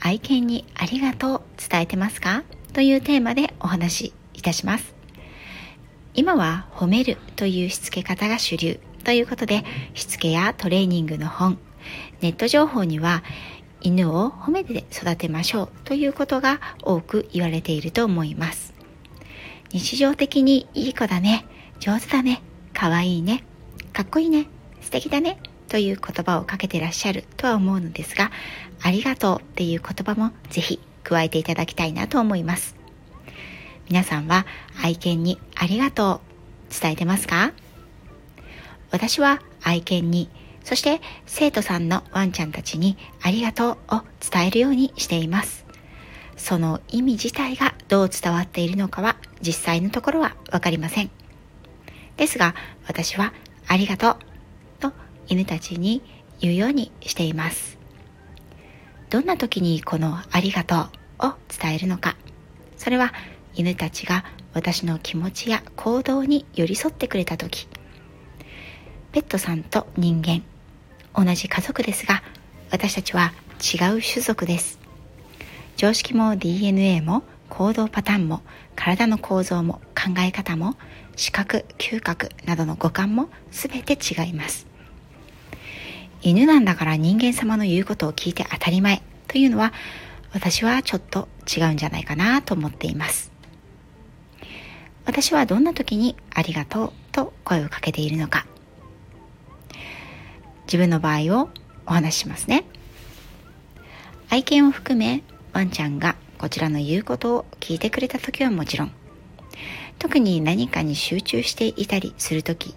愛犬にありがとう伝えてますか？というテーマでお話しいたします。今は褒めるというしつけ方が主流ということでしつけやトレーニングの本ネット情報には犬を褒めて育てましょうということが多く言われていると思います。日常的にいい子だね上手だねかわいいねかっこいいね素敵だねという言葉をかけてらっしゃるとは思うのですがありがとうっていう言葉もぜひ加えていただきたいなと思います。皆さんは愛犬にありがとう伝えてますか？私は愛犬にそして生徒さんのワンちゃんたちにありがとうを伝えるようにしています。その意味自体がどう伝わっているのかは実際のところはわかりません。ですが私はありがとうと犬たちに言うようにしています。どんな時にこのありがとうを伝えるのか。それは犬たちが私の気持ちや行動に寄り添ってくれた時。ペットさんと人間。同じ家族ですが私たちは違う種族です。常識も DNA も行動パターンも体の構造も考え方も視覚嗅覚などの五感も全て違います。犬なんだから人間様の言うことを聞いて当たり前というのは私はちょっと違うんじゃないかなと思っています。私はどんな時にありがとうと声をかけているのか。自分の場合をお話ししますね。愛犬を含めワンちゃんがこちらの言うことを聞いてくれた時はもちろん。特に何かに集中していたりする時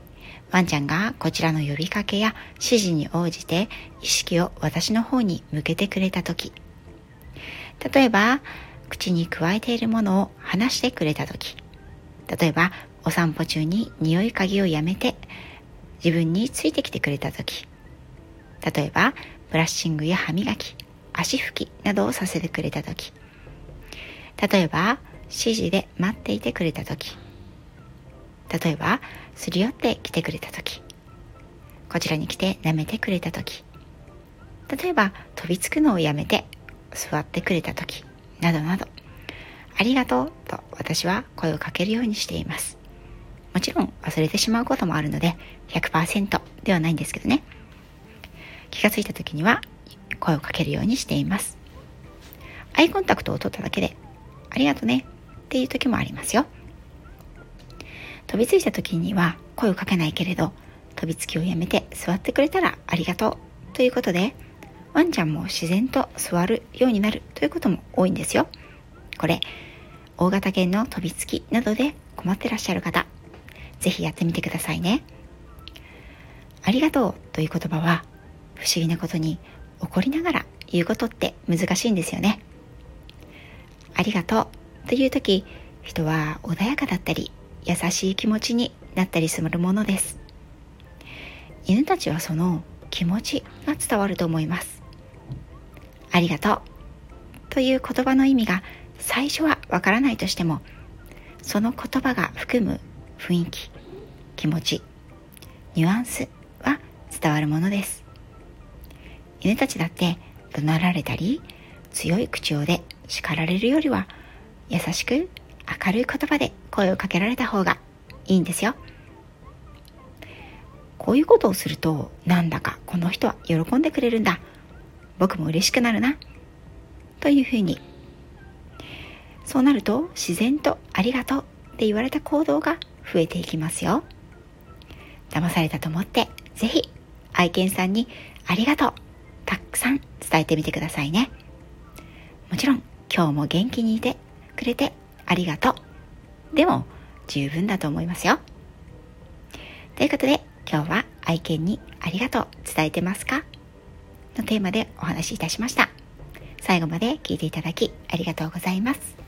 ワンちゃんがこちらの呼びかけや指示に応じて意識を私の方に向けてくれた時。例えば口にくわえているものを離してくれた時。例えばお散歩中に匂い嗅ぎをやめて自分についてきてくれた時。例えばブラッシングや歯磨き足拭きなどをさせてくれた時。例えば指示で待っていてくれた時。例えばすり寄って来てくれた時。こちらに来て舐めてくれた時。例えば飛びつくのをやめて座ってくれた時。などなど。ありがとうと私は声をかけるようにしています。もちろん忘れてしまうこともあるので100%ではないんですけどね。気がついた時には声をかけるようにしています。アイコンタクトを取っただけでありがとねっていう時もありますよ。飛びついた時には声をかけないけれど飛びつきをやめて座ってくれたらありがとう。ということでワンちゃんも自然と座るようになるということも多いんですよ。これ大型犬の飛びつきなどで困ってらっしゃる方是非やってみてくださいね。ありがとうという言葉は不思議なことに怒りながら言うことって難しいんですよね。ありがとうという時人は穏やかだったり優しい気持ちになったりするものです。犬たちはその気持ちが伝わると思います。ありがとう。という言葉の意味が最初はわからないとしてもその言葉が含む雰囲気気持ちニュアンスは伝わるものです。犬たちだって怒鳴られたり強い口調で叱られるよりは優しく明るい言葉で声をかけられた方がいいんですよ。こういうことをするとなんだかこの人は喜んでくれるんだ。僕も嬉しくなるな。というふうに。そうなると自然とありがとうって言われた行動が増えていきますよ。騙されたと思ってぜひ愛犬さんにありがとうたくさん伝えてみてくださいね。もちろん今日も元気にいてくれてありがとう。でも十分だと思いますよ。ということで今日は愛犬にありがとう伝えてますか？のテーマでお話しいたしました。最後まで聞いていただきありがとうございます。